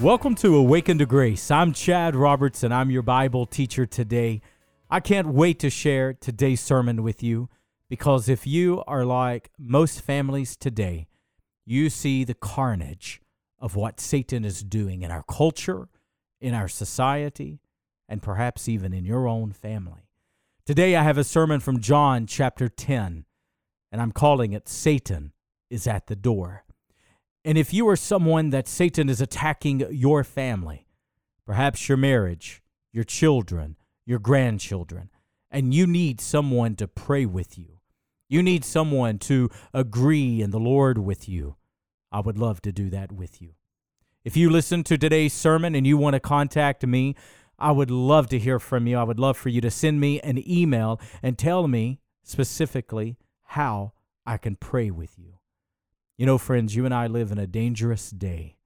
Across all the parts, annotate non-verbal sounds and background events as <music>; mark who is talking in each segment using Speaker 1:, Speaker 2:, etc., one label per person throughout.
Speaker 1: Welcome to Awaken to Grace. I'm Chad Roberts and I'm your Bible teacher today. I can't wait to share today's sermon with you because if you are like most families today, you see the carnage of what Satan is doing in our culture, in our society, and perhaps even in your own family. Today I have a sermon from John chapter 10, and I'm calling it Satan is at the Door. And if you are someone that Satan is attacking your family, perhaps your marriage, your children, your grandchildren, and you need someone to pray with you, you need someone to agree in the Lord with you, I would love to do that with you. If you listen to today's sermon and you want to contact me, I would love to hear from you. I would love for you to send me an email and tell me specifically how I can pray with you. You know, friends, you and I live in a dangerous day.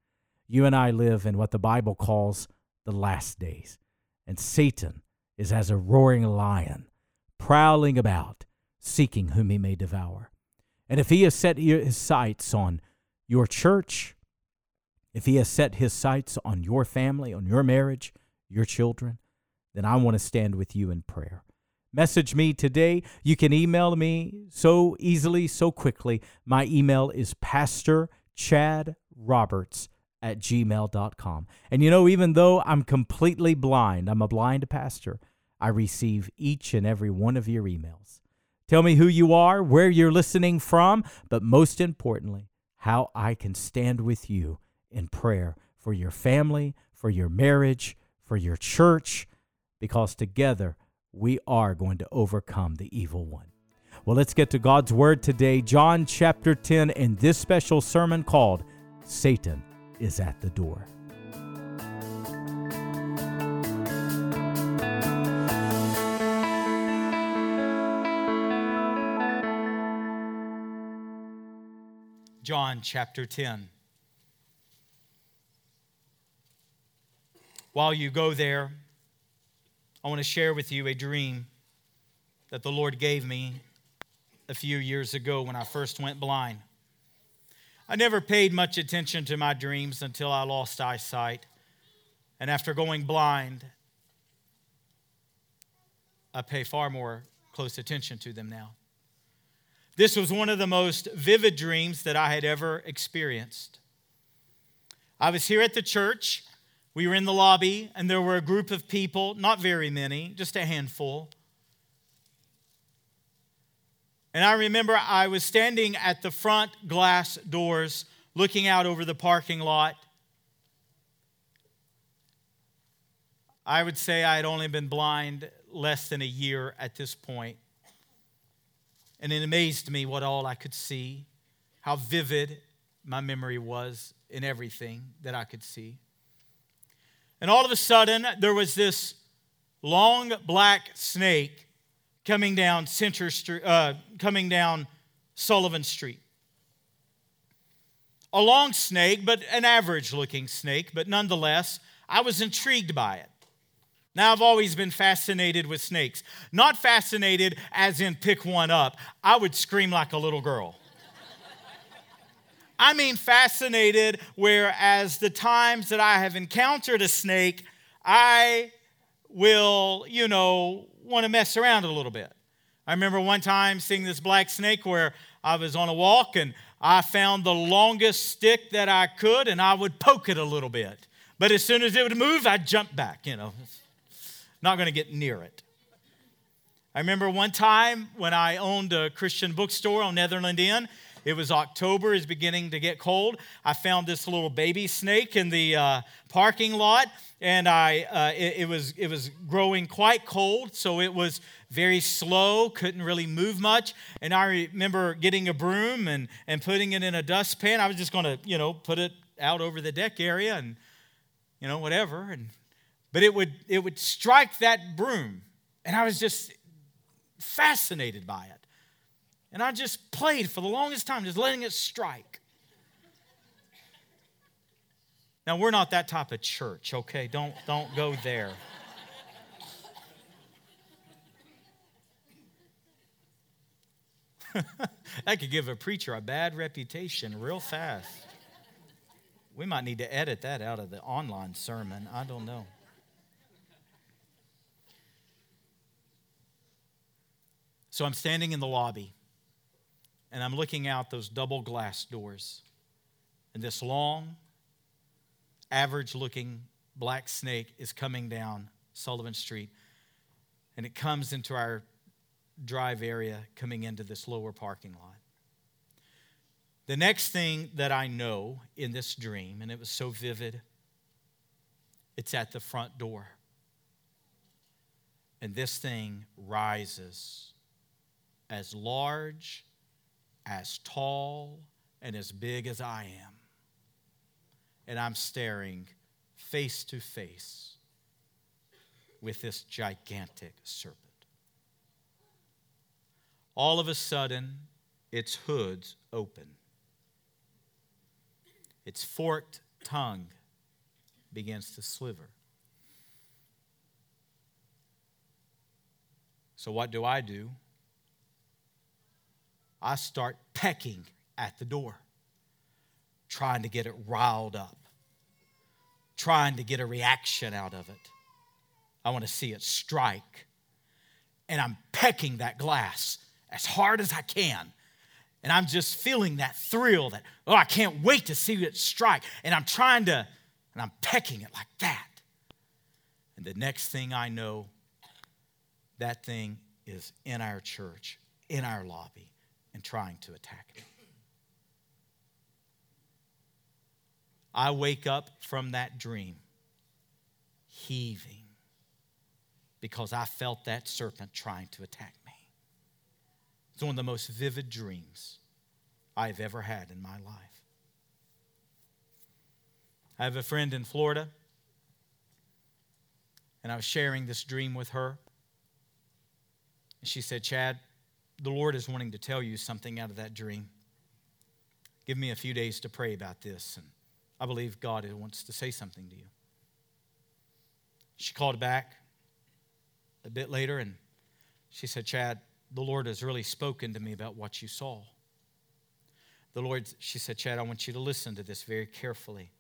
Speaker 1: You and I live in what the Bible calls the last days. And Satan is as a roaring lion, prowling about, seeking whom he may devour. And if he has set his sights on your church, if he has set his sights on your family, on your marriage, your children, then I want to stand with you in prayer message me today. You can email me so easily, so quickly. My email is Pastor Chad Roberts at gmail.com. And you know, even though I'm completely blind, I'm a blind pastor, I receive each and every one of your emails. Tell me who you are, where you're listening from, but most importantly, how I can stand with you in prayer for your family, for your marriage, for your church, because together we are going to overcome the evil one. Well, let's get to God's Word today, John chapter 10, in this special sermon called Satan is at the Door. John chapter 10. While you go there, I want to share with you a dream that the Lord gave me a few years ago when I first went blind. I never paid much attention to my dreams until I lost eyesight. And after going blind, I pay far more close attention to them now. This was one of the most vivid dreams that I had ever experienced. I was here at the church we were in the lobby, and there were a group of people, not very many, just a handful. And I remember I was standing at the front glass doors looking out over the parking lot. I would say I had only been blind less than a year at this point. And it amazed me what all I could see, how vivid my memory was in everything that I could see. And all of a sudden, there was this long black snake coming down Center Street, uh, coming down Sullivan Street. A long snake, but an average looking snake, but nonetheless, I was intrigued by it. Now, I've always been fascinated with snakes. Not fascinated as in pick one up. I would scream like a little girl. I mean, fascinated, whereas the times that I have encountered a snake, I will, you know, want to mess around a little bit. I remember one time seeing this black snake where I was on a walk and I found the longest stick that I could and I would poke it a little bit. But as soon as it would move, I'd jump back, you know. Not going to get near it. I remember one time when I owned a Christian bookstore on Netherland Inn it was October, is beginning to get cold. I found this little baby snake in the uh, parking lot, and I uh, it, it, was it was growing quite cold, so it was very slow, couldn't really move much. And I remember getting a broom and and putting it in a dustpan. I was just going to you know put it out over the deck area and you know whatever and but it would it would strike that broom and i was just fascinated by it and I just played for the longest time, just letting it strike. Now, we're not that type of church, okay? Don't, don't go there. <laughs> that could give a preacher a bad reputation real fast.
Speaker 2: We might need to edit that out of the online sermon. I don't know. So I'm standing in the lobby and I'm looking out those double glass doors. And this long, average looking black snake is coming down Sullivan Street. And it comes into our drive area coming into this lower parking lot. The next thing that I know in this dream, and it was so vivid, it's at the front door. And this thing rises as large, as tall, and as big as I am. And I'm staring face to face with this gigantic serpent. All of a sudden, its hoods open its forked tongue begins to sliver. So, what do I do? I start pecking at the door, trying to get it riled up, trying to get a reaction out of it. I want to see it strike. And I'm pecking that glass as hard as I can and I'm just feeling that thrill that, oh, I can't wait to see it strike. And I'm trying to, and I'm pecking it like that. And the next thing I know, that thing is in our church, in our lobby, and trying to attack me. I wake up from that dream heaving because I felt that serpent trying to attack me. It's one of the most vivid dreams I've ever had in my life. I have a friend in Florida, and I was sharing this dream with her. And she said, Chad, the Lord is wanting to tell you something out of that dream. Give me a few days to pray about this, and I believe God wants to say something to you. She called back a bit later, and she said, Chad, the Lord has really spoken to me about what you saw. The Lord, she said, Chad, I want you to listen to this very carefully.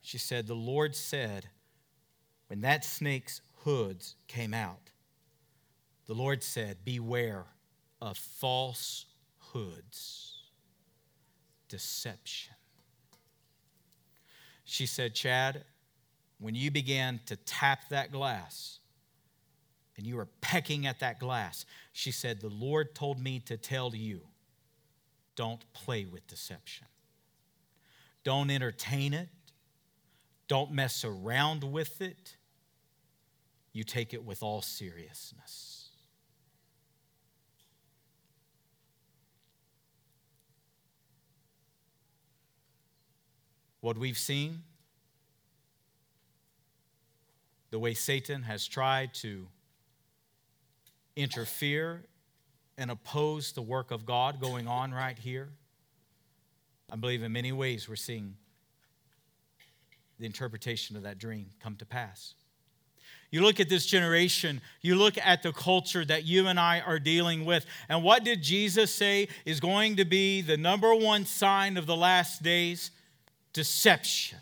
Speaker 2: She said, The Lord said, when that snake's hoods came out, the Lord said, Beware of falsehoods, deception. She said, Chad, when you began to tap that glass, and you were pecking at that glass. She said, The Lord told me to tell you don't play with deception, don't entertain it, don't mess around with it. You take it with all seriousness. What we've seen, the way Satan has tried to interfere and oppose the work of God going on right here. I believe in many ways we're seeing the interpretation of that dream come to pass. You look at this generation, you look at the culture that you and I are dealing with, and what did Jesus say is going to be the number one sign of the last days? Deception.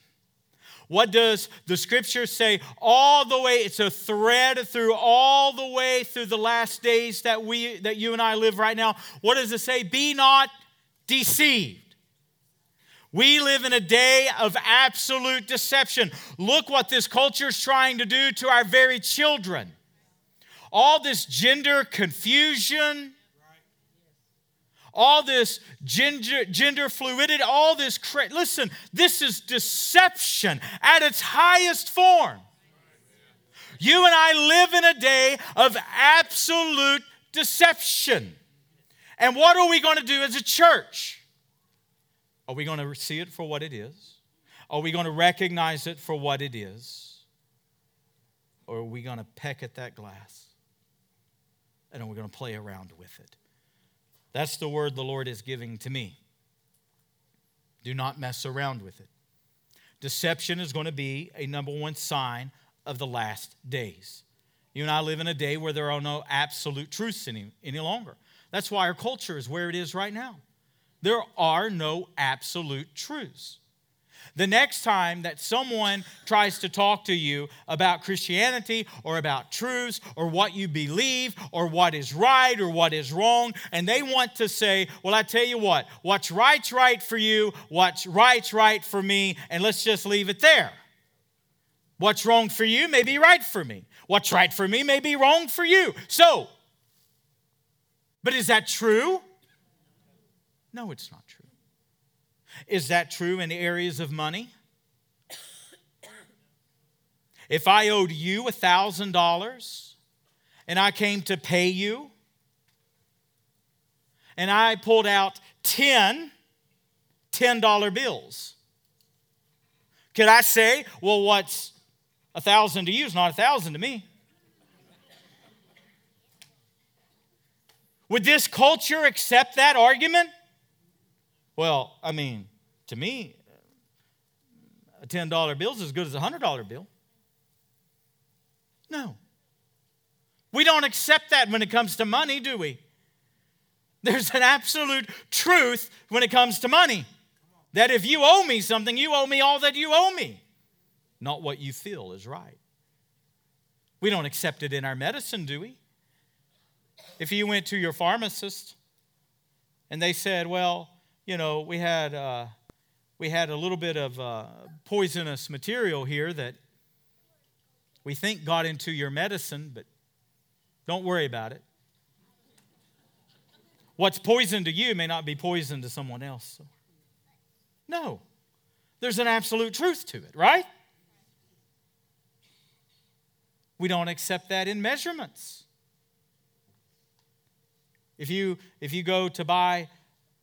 Speaker 2: What does the scripture say? All the way, it's a thread through all the way through the last days that we that you and I live right now. What does it say? Be not deceived. We live in a day of absolute deception. Look what this culture is trying to do to our very children. All this gender confusion, all this gender, gender fluidity, all this. Cra- Listen, this is deception at its highest form. You and I live in a day of absolute deception. And what are we going to do as a church? Are we going to see it for what it is? Are we going to recognize it for what it is? Or are we going to peck at that glass? And are we going to play around with it? That's the word the Lord is giving to me. Do not mess around with it. Deception is going to be a number one sign of the last days. You and I live in a day where there are no absolute truths any, any longer. That's why our culture is where it is right now. There are no absolute truths. The next time that someone tries to talk to you about Christianity or about truths or what you believe or what is right or what is wrong, and they want to say, Well, I tell you what, what's right's right for you, what's right's right for me, and let's just leave it there. What's wrong for you may be right for me. What's right for me may be wrong for you. So, but is that true? No, it's not true. Is that true in areas of money? If I owed you $1,000 and I came to pay you, and I pulled out 10 $10 bills, could I say, well, what's a thousand to you is not a thousand to me? Would this culture accept that argument? Well, I mean, to me, a $10 bill is as good as a $100 bill. No. We don't accept that when it comes to money, do we? There's an absolute truth when it comes to money that if you owe me something, you owe me all that you owe me, not what you feel is right. We don't accept it in our medicine, do we? If you went to your pharmacist and they said, Well, you know, we had, uh, we had a little bit of uh, poisonous material here that we think got into your medicine, but don't worry about it. What's poison to you may not be poison to someone else. So. No, there's an absolute truth to it, right? We don't accept that in measurements. If you, if you go to buy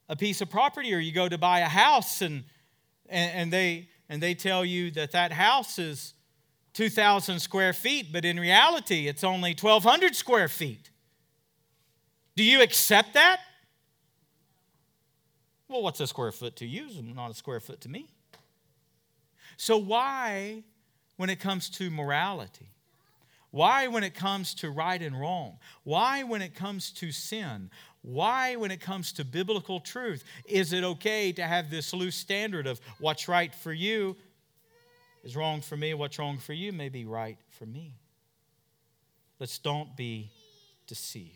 Speaker 2: a piece of property or you go to buy a house and, and, and they, and they tell you that that house is 2,000 square feet, but in reality it's only 1,200 square feet. Do you accept that? Well, what's a square foot to you? Not a square foot to me. So, why, when it comes to morality, why, when it comes to right and wrong? Why, when it comes to sin? Why, when it comes to biblical truth, is it okay to have this loose standard of what's right for you is wrong for me, what's wrong for you may be right for me? Let's don't be deceived.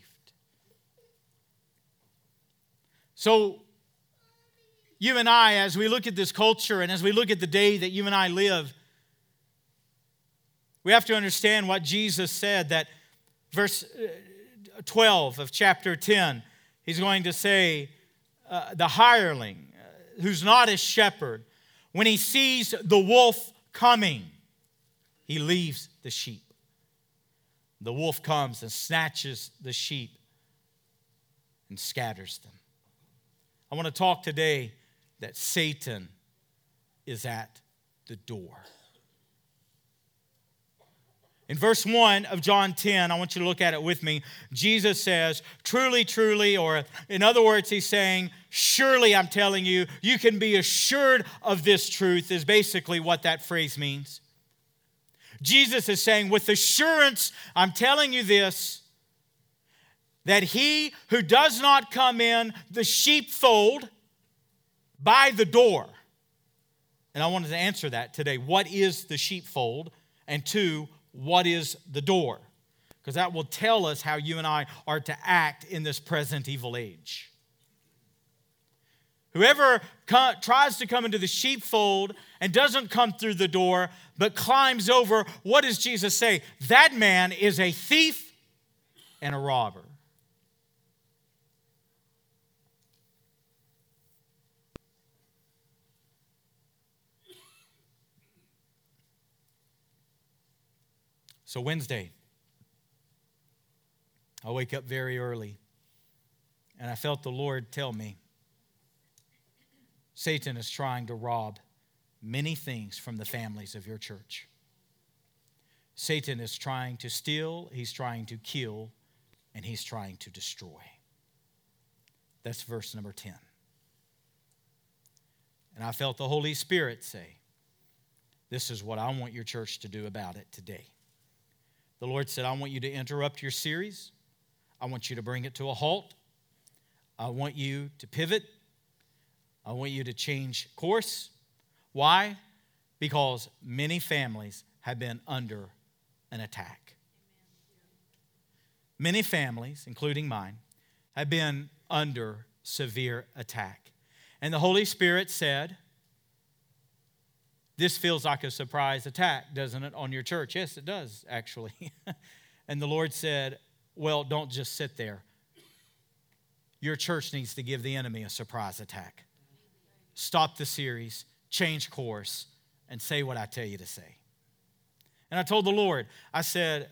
Speaker 2: So, you and I, as we look at this culture and as we look at the day that you and I live, we have to understand what Jesus said that verse uh, 12 of chapter 10 He's going to say, uh, the hireling, uh, who's not a shepherd, when he sees the wolf coming, he leaves the sheep. The wolf comes and snatches the sheep and scatters them. I want to talk today that Satan is at the door. In verse 1 of John 10, I want you to look at it with me. Jesus says, Truly, truly, or in other words, he's saying, Surely I'm telling you, you can be assured of this truth, is basically what that phrase means. Jesus is saying, With assurance, I'm telling you this, that he who does not come in the sheepfold by the door, and I wanted to answer that today. What is the sheepfold? And two, what is the door? Because that will tell us how you and I are to act in this present evil age. Whoever co- tries to come into the sheepfold and doesn't come through the door, but climbs over, what does Jesus say? That man is a thief and a robber. So, Wednesday, I wake up very early, and I felt the Lord tell me Satan is trying to rob many things from the families of your church. Satan is trying to steal, he's trying to kill, and he's trying to destroy. That's verse number 10. And I felt the Holy Spirit say, This is what I want your church to do about it today. The Lord said, I want you to interrupt your series. I want you to bring it to a halt. I want you to pivot. I want you to change course. Why? Because many families have been under an attack. Many families, including mine, have been under severe attack. And the Holy Spirit said, This feels like a surprise attack, doesn't it, on your church? Yes, it does, actually. <laughs> and the Lord said, Well, don't just sit there. Your church needs to give the enemy a surprise attack. Stop the series, change course, and say what I tell you to say. And I told the Lord, I said,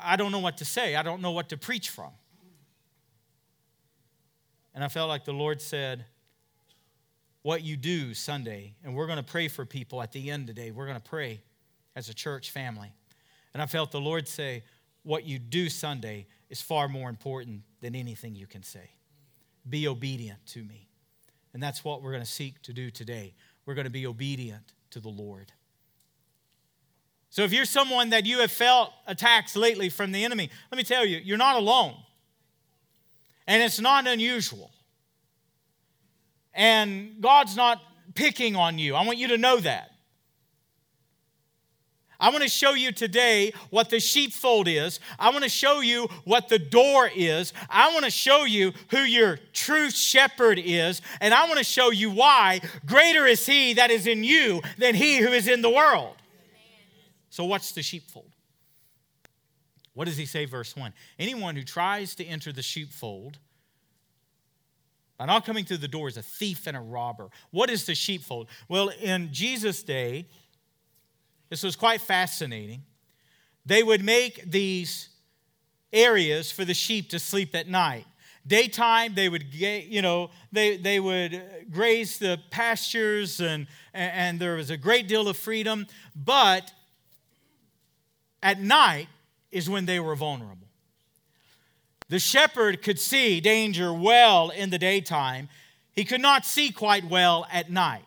Speaker 2: I don't know what to say. I don't know what to preach from. And I felt like the Lord said, What you do Sunday, and we're going to pray for people at the end today. We're going to pray as a church family. And I felt the Lord say, What you do Sunday is far more important than anything you can say. Be obedient to me. And that's what we're going to seek to do today. We're going to be obedient to the Lord. So if you're someone that you have felt attacks lately from the enemy, let me tell you, you're not alone. And it's not unusual. And God's not picking on you. I want you to know that. I want to show you today what the sheepfold is. I want to show you what the door is. I want to show you who your true shepherd is. And I want to show you why greater is he that is in you than he who is in the world. So, what's the sheepfold? What does he say, verse 1? Anyone who tries to enter the sheepfold by not coming through the door is a thief and a robber. What is the sheepfold? Well, in Jesus' day, this was quite fascinating. They would make these areas for the sheep to sleep at night. Daytime, they would, you know, they, they would graze the pastures and, and there was a great deal of freedom. But at night is when they were vulnerable. The shepherd could see danger well in the daytime, he could not see quite well at night.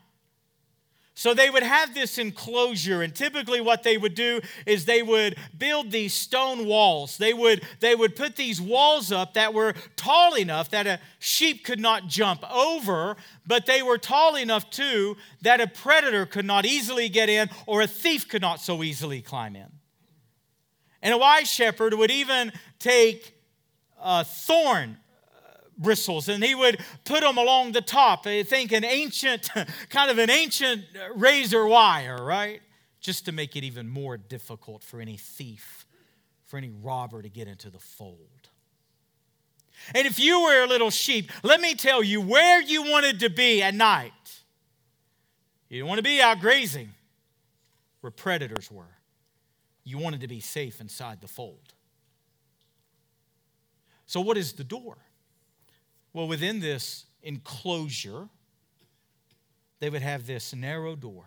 Speaker 2: So they would have this enclosure, and typically what they would do is they would build these stone walls. They would, they would put these walls up that were tall enough that a sheep could not jump over, but they were tall enough too that a predator could not easily get in or a thief could not so easily climb in. And a wise shepherd would even take a thorn uh, bristles and he would put them along the top. I think an ancient, <laughs> kind of an ancient razor wire, right? Just to make it even more difficult for any thief, for any robber to get into the fold. And if you were a little sheep, let me tell you where you wanted to be at night. You didn't want to be out grazing where predators were. You wanted to be safe inside the fold. So, what is the door? Well, within this enclosure, they would have this narrow door,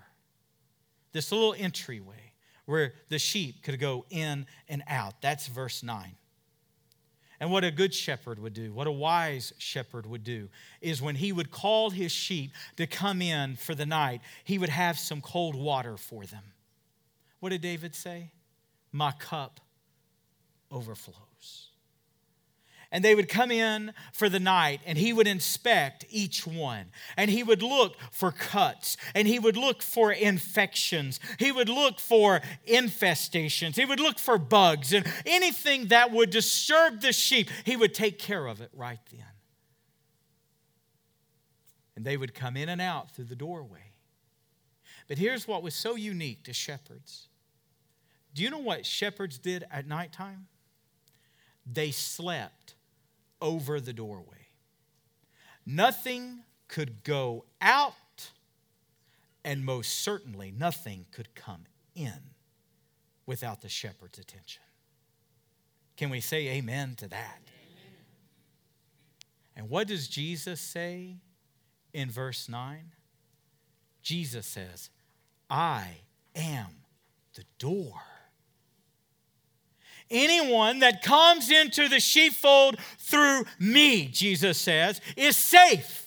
Speaker 2: this little entryway where the sheep could go in and out. That's verse 9. And what a good shepherd would do, what a wise shepherd would do, is when he would call his sheep to come in for the night, he would have some cold water for them. What did David say? My cup overflows and they would come in for the night and he would inspect each one. And he would look for cuts and he would look for infections. He would look for infestations. He would look for bugs and anything that would disturb the sheep. He would take care of it right then. And they would come in and out through the doorway. But here's what was so unique to shepherds. Do you know what shepherds did at nighttime? They slept over the doorway. Nothing could go out, and most certainly nothing could come in without the shepherd's attention. Can we say amen to that? Amen. And what does Jesus say in verse 9? Jesus says, I am the door. Anyone that comes into the sheepfold through me, Jesus says, is safe.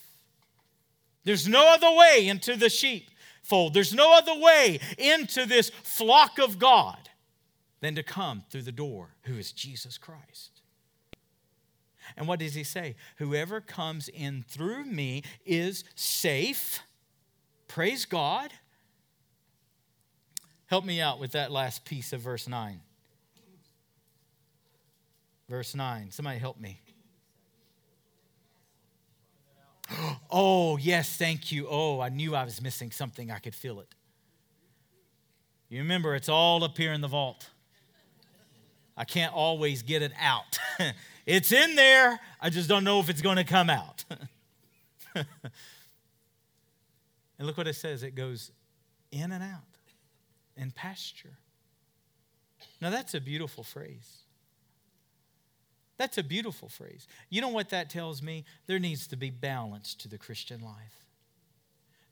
Speaker 2: There's no other way into the sheepfold. There's no other way into this flock of God than to come through the door, who is Jesus Christ. And what does he say? Whoever comes in through me is safe. Praise God. Help me out with that last piece of verse 9. Verse 9. Somebody help me. <gasps> Oh, yes, thank you. Oh, I knew I was missing something. I could feel it. You remember, it's all up here in the vault. I can't always get it out. <laughs> it's in there, I just don't know if it's going to come out. <laughs> and look what it says it goes in and out in pasture. Now, that's a beautiful phrase. That's a beautiful phrase. You know what that tells me? There needs to be balance to the Christian life.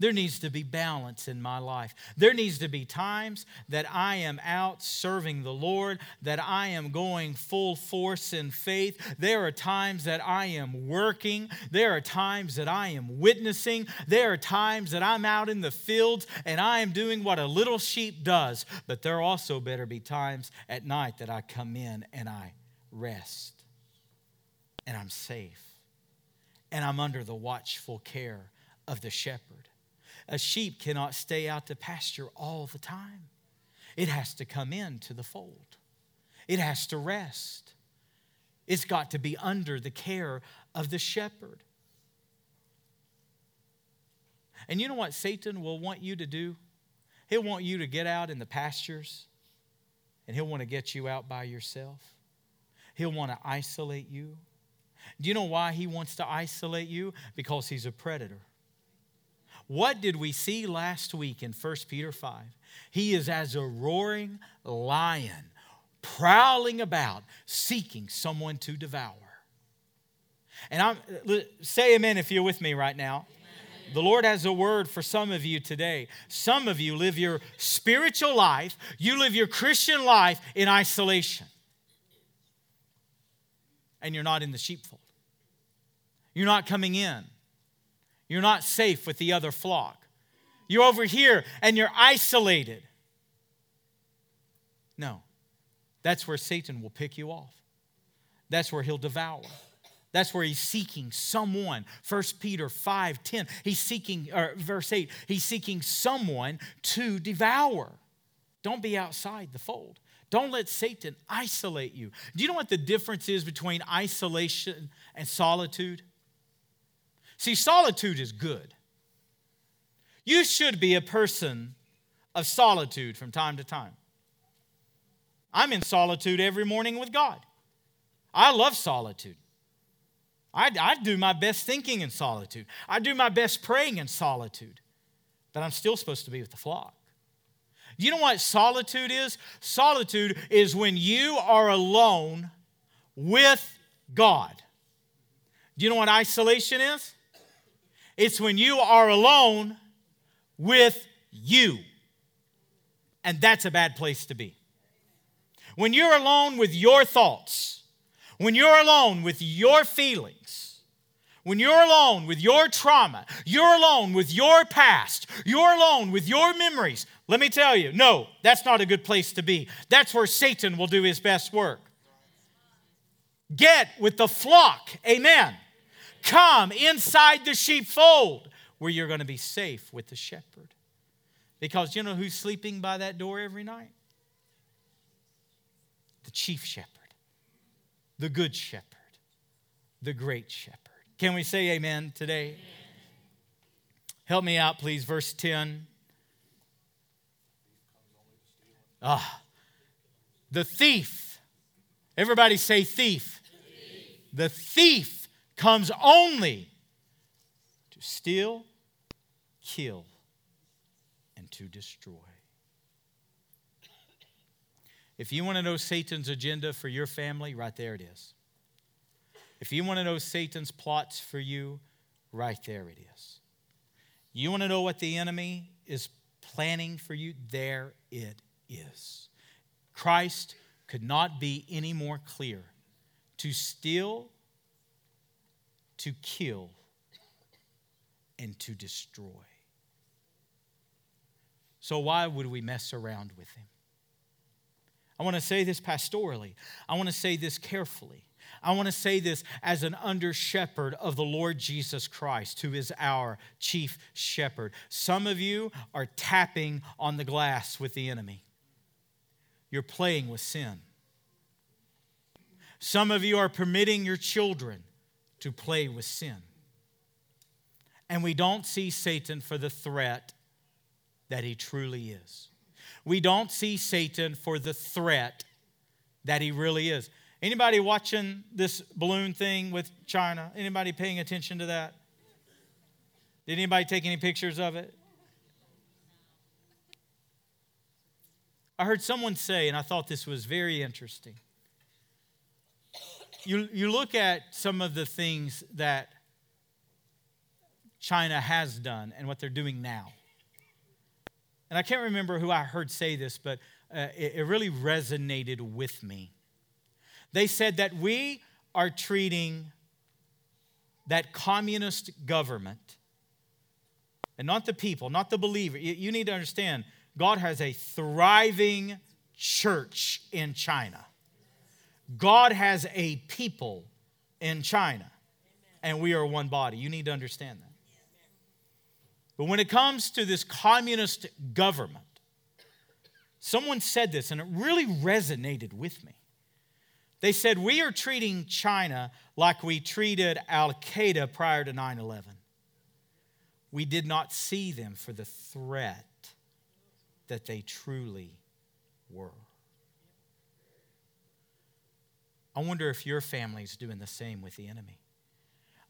Speaker 2: There needs to be balance in my life. There needs to be times that I am out serving the Lord, that I am going full force in faith. There are times that I am working. There are times that I am witnessing. There are times that I'm out in the fields and I am doing what a little sheep does. But there also better be times at night that I come in and I rest and I'm safe and I'm under the watchful care of the shepherd. A sheep cannot stay out to pasture all the time. It has to come into the fold, it has to rest. It's got to be under the care of the shepherd. And you know what Satan will want you to do? He'll want you to get out in the pastures and he'll want to get you out by yourself. He'll want to isolate you. Do you know why he wants to isolate you? Because he's a predator. What did we see last week in 1 Peter 5? He is as a roaring lion, prowling about, seeking someone to devour. And I'm say amen if you're with me right now. The Lord has a word for some of you today. Some of you live your spiritual life, you live your Christian life in isolation. And you're not in the sheepfold. You're not coming in. You're not safe with the other flock. You're over here and you're isolated. No, that's where Satan will pick you off. That's where he'll devour. That's where he's seeking someone. 1 Peter 5 10. He's seeking, or verse 8, he's seeking someone to devour. Don't be outside the fold. Don't let Satan isolate you. Do you know what the difference is between isolation and solitude? See, solitude is good. You should be a person of solitude from time to time. I'm in solitude every morning with God. I love solitude. I, I do my best thinking in solitude. I do my best praying in solitude. But I'm still supposed to be with the flock. Do you know what solitude is? Solitude is when you are alone with God. Do you know what isolation is? It's when you are alone with you. And that's a bad place to be. When you're alone with your thoughts, when you're alone with your feelings, when you're alone with your trauma, you're alone with your past, you're alone with your memories, let me tell you, no, that's not a good place to be. That's where Satan will do his best work. Get with the flock. Amen. Come inside the sheepfold where you're going to be safe with the shepherd. Because you know who's sleeping by that door every night? The chief shepherd, the good shepherd, the great shepherd. Can we say amen today? Amen. Help me out, please. Verse 10. Ah, the thief. Everybody say thief. thief. The thief comes only to steal, kill, and to destroy. If you want to know Satan's agenda for your family, right there it is. If you want to know Satan's plots for you, right there it is. You want to know what the enemy is planning for you? There it is. Christ could not be any more clear. To steal, to kill, and to destroy. So, why would we mess around with him? I want to say this pastorally. I want to say this carefully. I want to say this as an under shepherd of the Lord Jesus Christ, who is our chief shepherd. Some of you are tapping on the glass with the enemy, you're playing with sin. Some of you are permitting your children to play with sin. And we don't see Satan for the threat that he truly is. We don't see Satan for the threat that he really is. Anybody watching this balloon thing with China? Anybody paying attention to that? Did anybody take any pictures of it? I heard someone say, and I thought this was very interesting. You, you look at some of the things that China has done and what they're doing now. And I can't remember who I heard say this, but uh, it, it really resonated with me. They said that we are treating that communist government, and not the people, not the believer. You need to understand God has a thriving church in China. God has a people in China, and we are one body. You need to understand that. But when it comes to this communist government, someone said this, and it really resonated with me. They said, We are treating China like we treated Al Qaeda prior to 9 11. We did not see them for the threat that they truly were. I wonder if your family is doing the same with the enemy.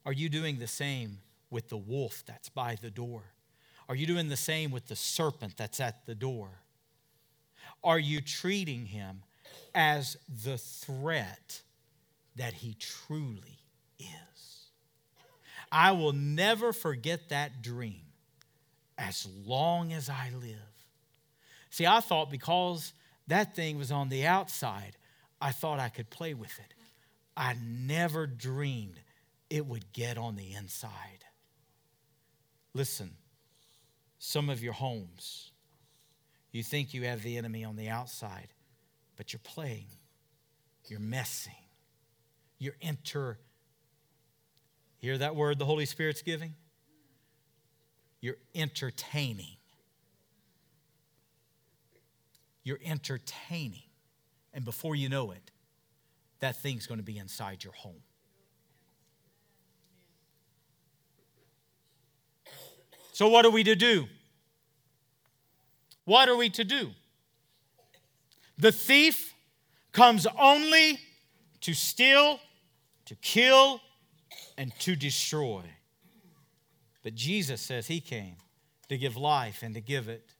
Speaker 2: Are you doing the same with the wolf that's by the door? Are you doing the same with the serpent that's at the door? Are you treating him as the threat that he truly is. I will never forget that dream as long as I live. See, I thought because that thing was on the outside, I thought I could play with it. I never dreamed it would get on the inside. Listen, some of your homes, you think you have the enemy on the outside but you're playing, you're messing, you're enter. Hear that word the Holy Spirit's giving? You're entertaining. You're entertaining. And before you know it, that thing's going to be inside your home. So, what are we to do? What are we to do? The thief comes only to steal, to kill, and to destroy. But Jesus says he came to give life and to give it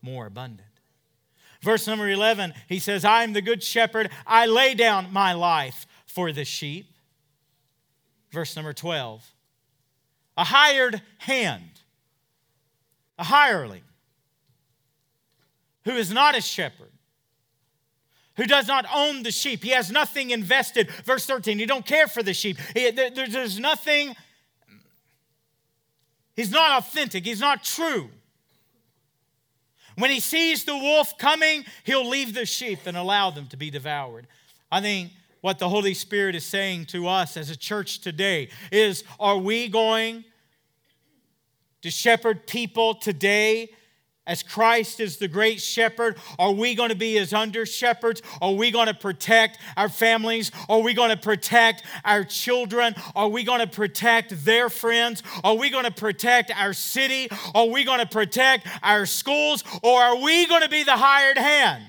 Speaker 2: more abundant. Verse number 11, he says, I am the good shepherd. I lay down my life for the sheep. Verse number 12, a hired hand, a hireling, who is not a shepherd who does not own the sheep. He has nothing invested. Verse 13, he don't care for the sheep. He, there's nothing, he's not authentic, he's not true. When he sees the wolf coming, he'll leave the sheep and allow them to be devoured. I think what the Holy Spirit is saying to us as a church today is are we going to shepherd people today as Christ is the great shepherd? Are we going to be his under shepherds? Are we going to protect our families? Are we going to protect our children? Are we going to protect their friends? Are we going to protect our city? Are we going to protect our schools? Or are we going to be the hired hand?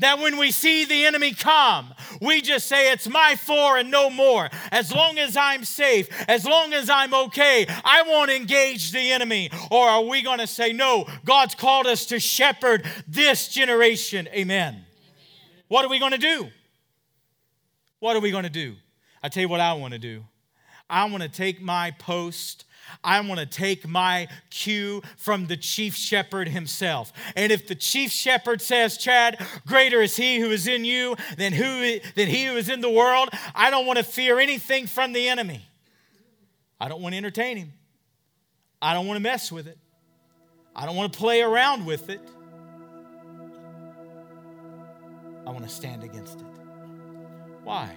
Speaker 2: That when we see the enemy come, we just say, It's my four and no more. As long as I'm safe, as long as I'm okay, I won't engage the enemy. Or are we going to say, No, God's called us to shepherd this generation? Amen. Amen. What are we going to do? What are we going to do? I tell you what I want to do. I want to take my post I want to take my cue from the chief shepherd himself. And if the chief shepherd says, Chad, greater is he who is in you than, who, than he who is in the world, I don't want to fear anything from the enemy. I don't want to entertain him. I don't want to mess with it. I don't want to play around with it. I want to stand against it. Why?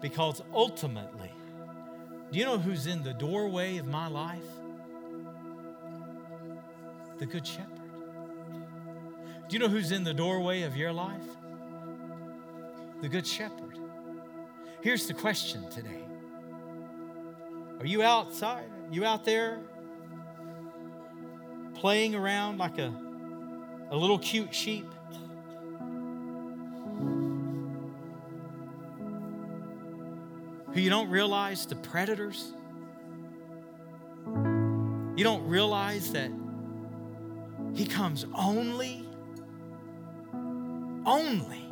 Speaker 2: Because ultimately, do you know who's in the doorway of my life? The Good Shepherd. Do you know who's in the doorway of your life? The Good Shepherd. Here's the question today Are you outside? You out there playing around like a, a little cute sheep? Who you don't realize the predators? You don't realize that He comes only, only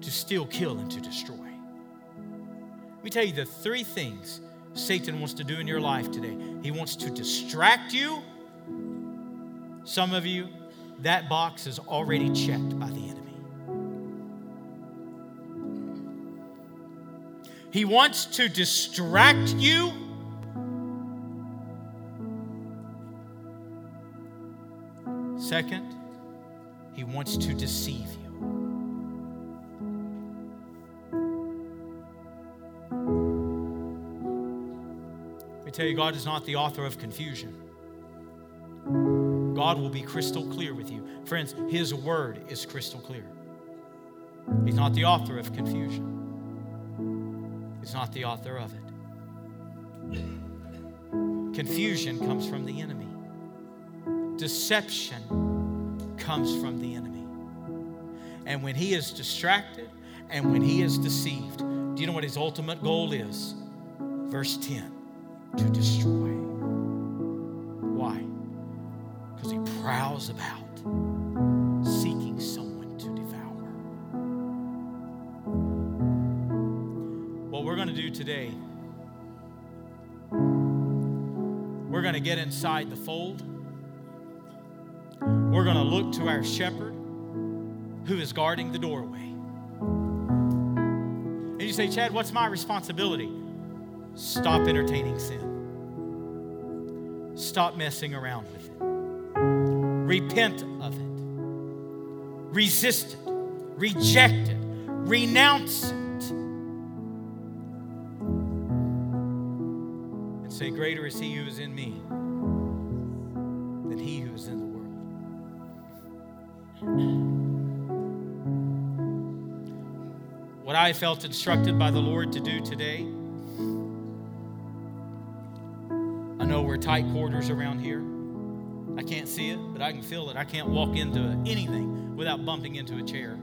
Speaker 2: to steal, kill, and to destroy. Let me tell you the three things Satan wants to do in your life today. He wants to distract you. Some of you, that box is already checked by He wants to distract you. Second, he wants to deceive you. Let me tell you, God is not the author of confusion. God will be crystal clear with you. Friends, His word is crystal clear. He's not the author of confusion, He's not the author of it. Confusion comes from the enemy, deception comes from the enemy. And when he is distracted and when he is deceived, do you know what his ultimate goal is? Verse 10 to destroy. Why? Because he prowls about today, we're going to get inside the fold. We're going to look to our shepherd who is guarding the doorway. And you say, Chad, what's my responsibility? Stop entertaining sin. Stop messing around with it. Repent of it. Resist it. Reject it. Renounce it. Greater is he who is in me than he who is in the world. What I felt instructed by the Lord to do today. I know we're tight quarters around here. I can't see it, but I can feel it. I can't walk into anything without bumping into a chair.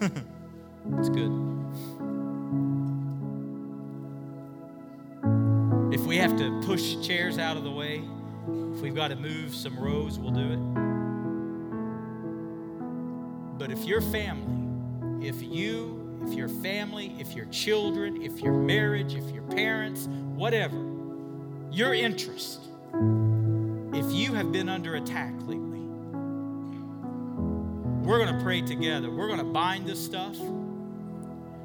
Speaker 2: <laughs> it's good. Have to push chairs out of the way, if we've got to move some rows, we'll do it. But if your family, if you, if your family, if your children, if your marriage, if your parents, whatever, your interest, if you have been under attack lately, we're going to pray together. We're going to bind this stuff.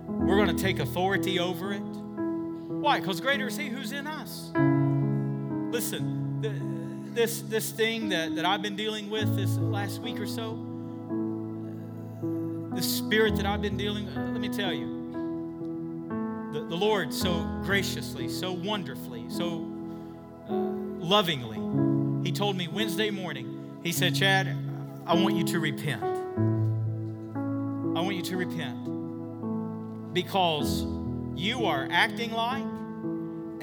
Speaker 2: We're going to take authority over it. Why? Because greater is He who's in us. Listen, the, this, this thing that, that I've been dealing with this last week or so, the spirit that I've been dealing with, let me tell you, the, the Lord so graciously, so wonderfully, so uh, lovingly, He told me Wednesday morning, He said, Chad, I want you to repent. I want you to repent because you are acting like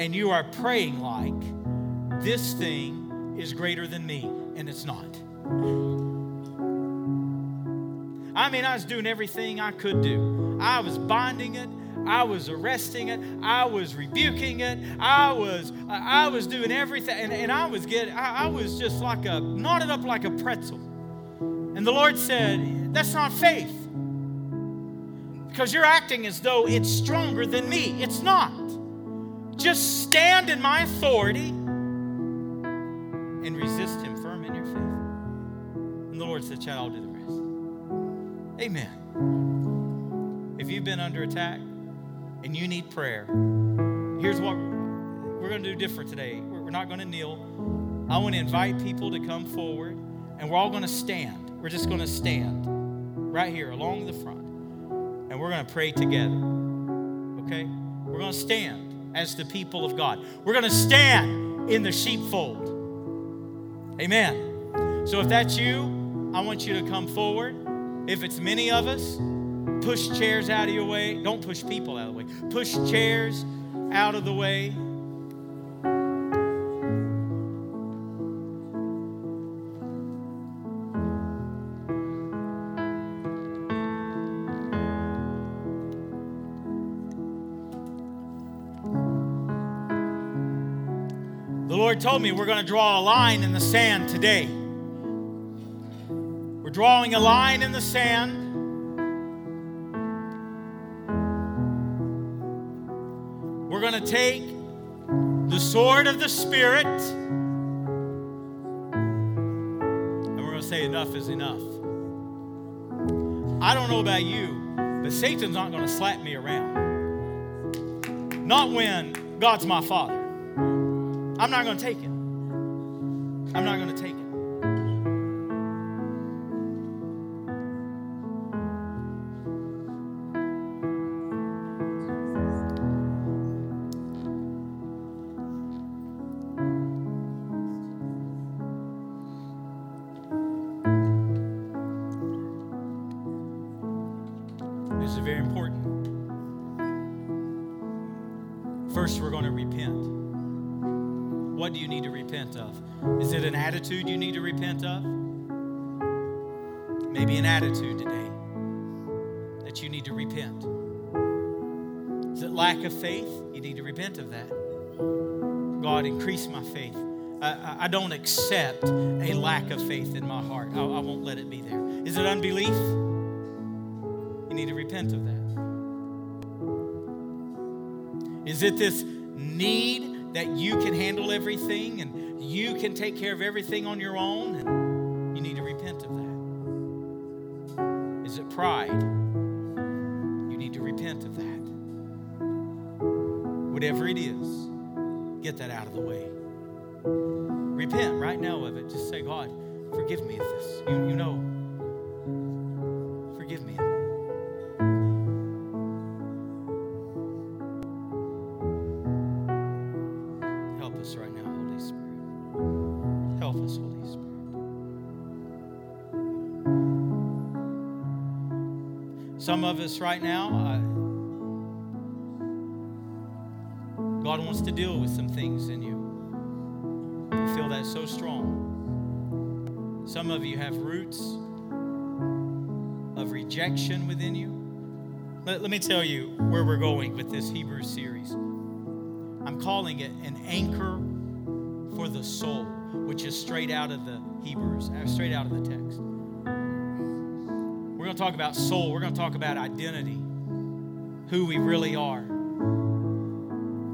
Speaker 2: and you are praying like this thing is greater than me, and it's not. I mean, I was doing everything I could do. I was binding it. I was arresting it. I was rebuking it. I was I was doing everything, and, and I was getting I, I was just like a knotted up like a pretzel. And the Lord said, That's not faith. Because you're acting as though it's stronger than me. It's not. Just stand in my authority and resist him firm in your faith. And the Lord said, Child, I'll do the rest. Amen. If you've been under attack and you need prayer, here's what we're going to do different today. We're not going to kneel. I want to invite people to come forward, and we're all going to stand. We're just going to stand right here along the front, and we're going to pray together. okay? We're going to stand as the people of God. We're going to stand in the sheepfold. Amen. So if that's you, I want you to come forward. If it's many of us, push chairs out of your way. Don't push people out of the way. Push chairs out of the way. Told me we're going to draw a line in the sand today. We're drawing a line in the sand. We're going to take the sword of the Spirit and we're going to say, enough is enough. I don't know about you, but Satan's not going to slap me around. Not when God's my father. I'm not going to take it. I'm not going to take it. Attitude you need to repent of? Maybe an attitude today that you need to repent. Is it lack of faith? You need to repent of that. God, increase my faith. I, I- don't accept a lack of faith in my heart. I, I won't let it be there. Is it unbelief? You need to repent of that. Is it this need that you can handle everything and you can take care of everything on your own? You need to repent of that. Is it pride? You need to repent of that. Whatever it is, get that out of the way. Repent right now of it. Just say, God, forgive me of this. You, you know, Some of us right now, uh, God wants to deal with some things in you. I feel that so strong. Some of you have roots of rejection within you. Let, let me tell you where we're going with this Hebrews series. I'm calling it an anchor for the soul, which is straight out of the Hebrews, uh, straight out of the text. Talk about soul. We're going to talk about identity, who we really are.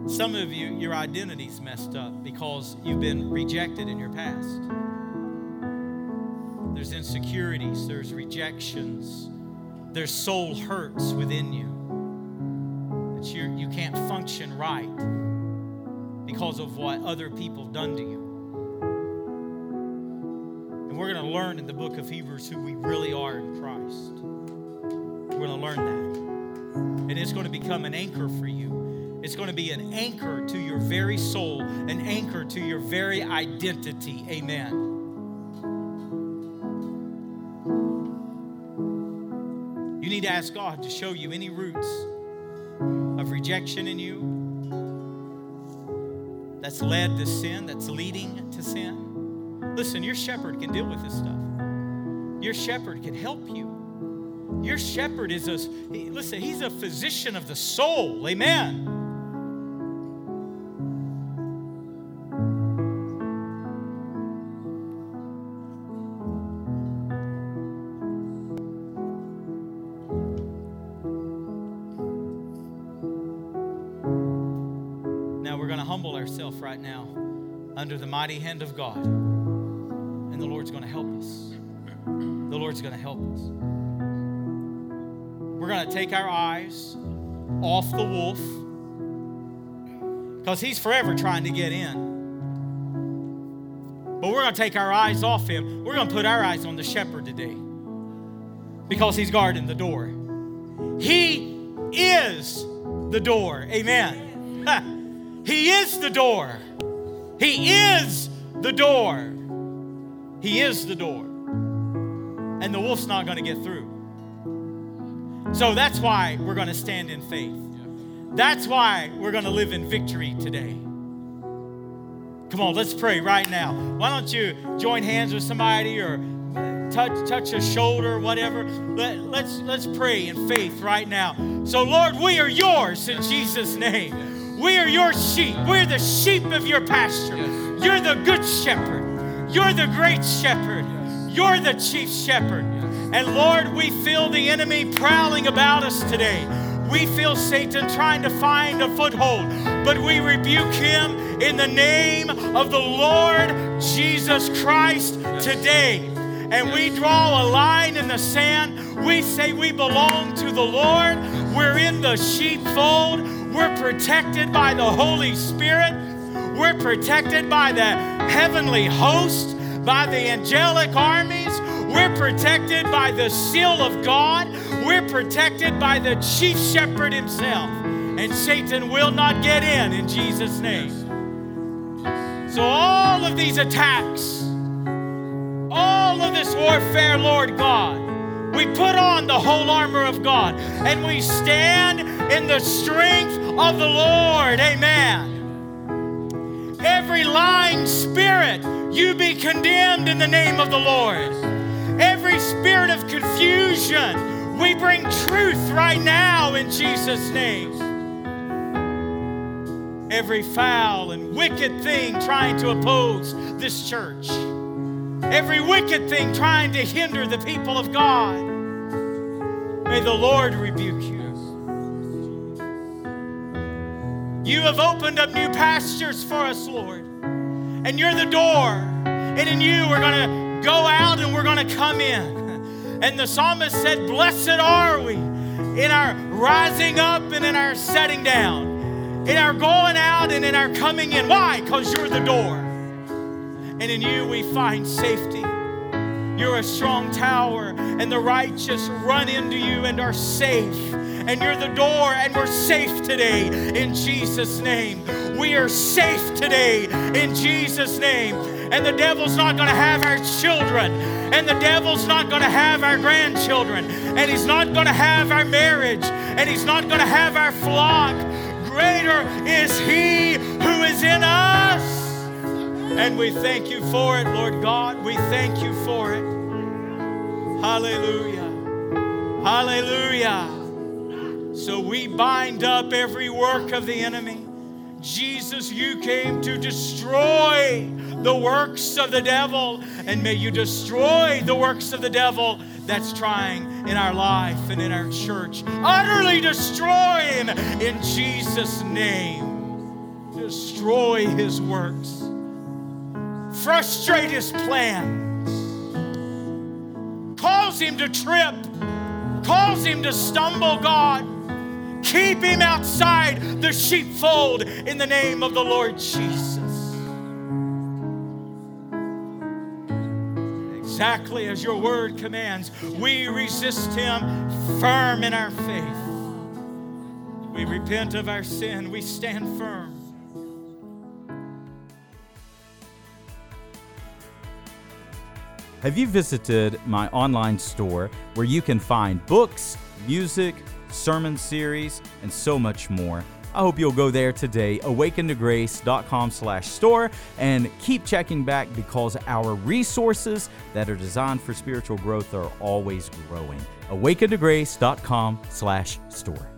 Speaker 2: Some of you, your identity's messed up because you've been rejected in your past. There's insecurities, there's rejections, there's soul hurts within you that you you can't function right because of what other people have done to you. Learn in the book of Hebrews who we really are in Christ. We're going to learn that. And it's going to become an anchor for you. It's going to be an anchor to your very soul, an anchor to your very identity. Amen. You need to ask God to show you any roots of rejection in you that's led to sin, that's leading to sin. Listen, your shepherd can deal with this stuff. Your shepherd can help you. Your shepherd is a, listen, he's a physician of the soul. Amen. Now we're going to humble ourselves right now under the mighty hand of God. And the Lord's going to help us. The Lord's going to help us. We're going to take our eyes off the wolf because he's forever trying to get in. But we're going to take our eyes off him. We're going to put our eyes on the shepherd today because he's guarding the door. He is the door. Amen. <laughs> he is the door. He is the door. He is the door. And the wolf's not going to get through. So that's why we're going to stand in faith. That's why we're going to live in victory today. Come on, let's pray right now. Why don't you join hands with somebody or uh, touch touch a shoulder, whatever. Let, let's let's pray in faith right now. So Lord, we are yours in Jesus' name. We are your sheep. We're the sheep of your pasture. You're the good shepherd. You're the great shepherd. You're the chief shepherd. And Lord, we feel the enemy prowling about us today. We feel Satan trying to find a foothold, but we rebuke him in the name of the Lord Jesus Christ today. And we draw a line in the sand. We say we belong to the Lord. We're in the sheepfold. We're protected by the Holy Spirit. We're protected by the heavenly host, by the angelic armies. We're protected by the seal of God. We're protected by the chief shepherd himself. And Satan will not get in in Jesus' name. So, all of these attacks, all of this warfare, Lord God, we put on the whole armor of God and we stand in the strength of the Lord. Amen. Every lying spirit, you be condemned in the name of the Lord. Every spirit of confusion, we bring truth right now in Jesus' name every foul and wicked thing trying to oppose this church, every wicked thing trying to hinder the people of God. May the Lord rebuke you. You have opened up new pastures for us, Lord, and you're the door. And in you, we're going to go out and we're going to come in. And the psalmist said, Blessed are we in our rising up and in our setting down in our going out and in our coming in. Why? Because you're the door. And in you we find safety. You're a strong tower, and the righteous run into you and are safe. And you're the door, and we're safe today in Jesus' name. We are safe today in Jesus' name. And the devil's not going to have our children, and the devil's not going to have our grandchildren, and he's not going to have our marriage, and he's not going to have our flock greater is He who is in us. And we thank you for it, Lord God. We thank you for it. Hallelujah. Hallelujah. So we bind up every work of the enemy. Jesus, you came to destroy the works of the devil, and may you destroy the works of the devil that's trying in our life and in our church. Utterly destroy him in Jesus' name. Destroy his works, frustrate his plans, cause him to trip, cause him to stumble, God. Keep him outside the sheepfold in the name of the Lord Jesus. exactly as your word commands. We resist him firm in our faith. We repent of our sin. We stand firm.
Speaker 1: Have you visited my online store where you can find books, music, sermon series, and so much more? I hope you'll go there today, awakentograce.com slash store, and keep checking back because our resources that are designed for spiritual growth are always growing. awakentograce.com slash store.